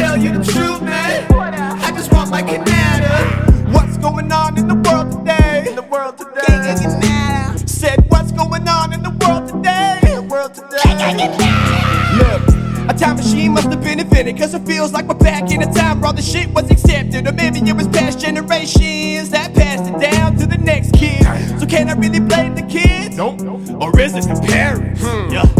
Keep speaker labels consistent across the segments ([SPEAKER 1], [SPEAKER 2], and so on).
[SPEAKER 1] Tell you the truth, man. I just want my Canada. What's going on in the world today? In the world today. Said what's going on in the world today? In the world today. Look, a time machine must have been invented. Cause it feels like we're back in a time where all the shit was accepted. Or maybe it was past generations that passed it down to the next kid. So can I really blame the kids? Nope. Or is it the parents? Hmm. Yeah.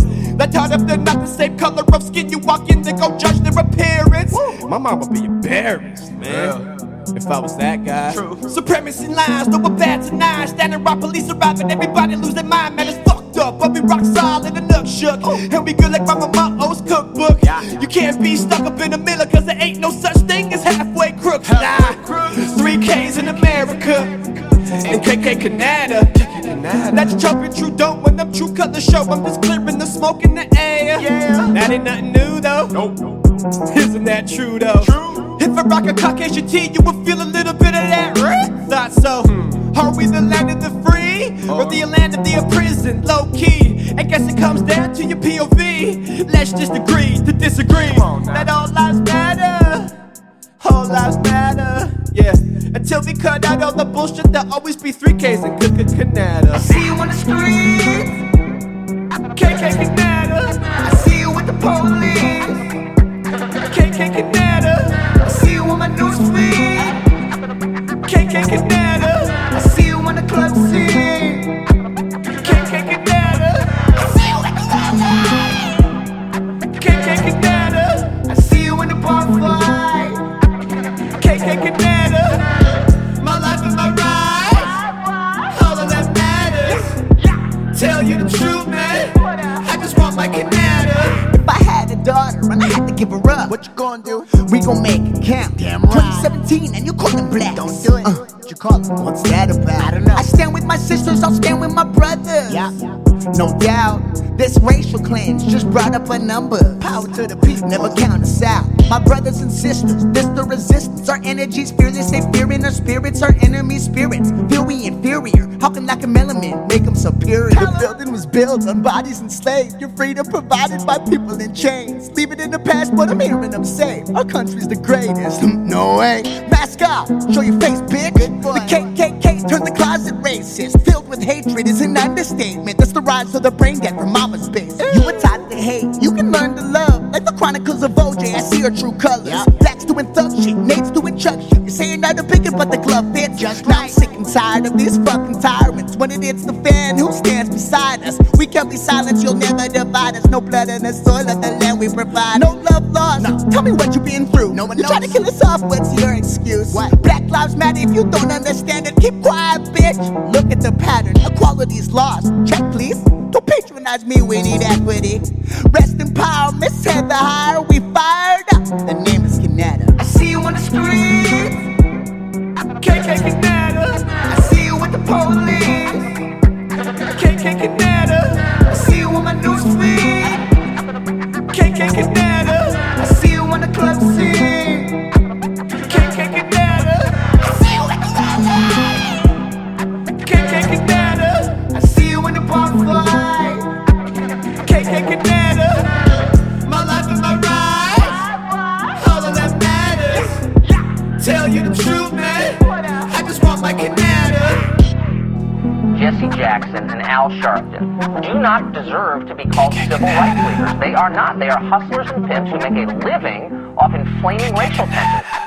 [SPEAKER 1] Taught them they're not the same color of skin. You walk in to go judge their appearance. My mom would be embarrassed, man. If I was that guy. True. Supremacy lines, no we're bad tonight. Standing rock, police arriving, everybody lose their mind. Man, it's fucked up, but we rock solid and up shook. And we good like my Mama Mama's cookbook. You can't be stuck up in the middle, cause there ain't no such thing as halfway crooks. Nah, three K's in America. And KK Canada. That's Trumpin' Trudeau when them true cut the show. I'm just clearing the smoke in the air. Yeah. That ain't nothing new though. Nope. Isn't that true though? True. If I rock a Caucasian tea, you would feel a little bit of that. Right? Thought so. Hmm, are we the land of the free or the land of the imprisoned? Low key. I guess it comes down to your POV. Let's just agree to disagree. That all lives matter. All lives matter. Until we cut out all the bullshit, there'll always be three Ks in Good Canada. I see you on the street. KK Canada. I
[SPEAKER 2] had to give her up,
[SPEAKER 3] What you gonna do?
[SPEAKER 2] we gon' make it count.
[SPEAKER 3] Damn right.
[SPEAKER 2] 2017 and you call them blacks.
[SPEAKER 3] Don't do it.
[SPEAKER 2] Uh,
[SPEAKER 3] What you call it?
[SPEAKER 2] what's that about?
[SPEAKER 3] I don't know.
[SPEAKER 2] I stand with my sisters, I'll stand with my brothers.
[SPEAKER 3] Yeah.
[SPEAKER 2] No doubt, this racial cleanse just brought up a number. Power to the people, never count us out. My brothers and sisters, this the resistance. Our energies fearless, they fearing our spirits, our enemy spirits. Like a element make them superior? The building was built on bodies enslaved. Your freedom provided by people in chains. Leave it in the past, but I'm hearing them say our country's the greatest. no way. Mask off, show your face, bitch. The KKK turn the closet racist. Filled with hatred is an understatement. That's the rise of the brain dead from mama's base. You were taught to hate, you can learn to love. Like the chronicles of OJ, I see her true colors. Blacks doing thug shit, Nate's doing chuck shit. You're not a picket, but the glove fits. Just now I'm sick and tired of these fucking. When it hits the fan, who stands beside us? We can't be silent, you'll never divide us. No blood in the soil of the land we provide. No love lost. Tell me what you've been through. No one you try to kill us off, what's your excuse? What? Black lives matter if you don't understand it. Keep quiet, bitch. Look at the pattern. Equality's lost. Check, please. Don't patronize me, we need equity. Rest in power, Miss Heather Heyer, we
[SPEAKER 4] Jesse Jackson and Al Sharpton do not deserve to be called civil rights leaders. They are not. They are hustlers and pimps who make a living off inflaming racial tensions.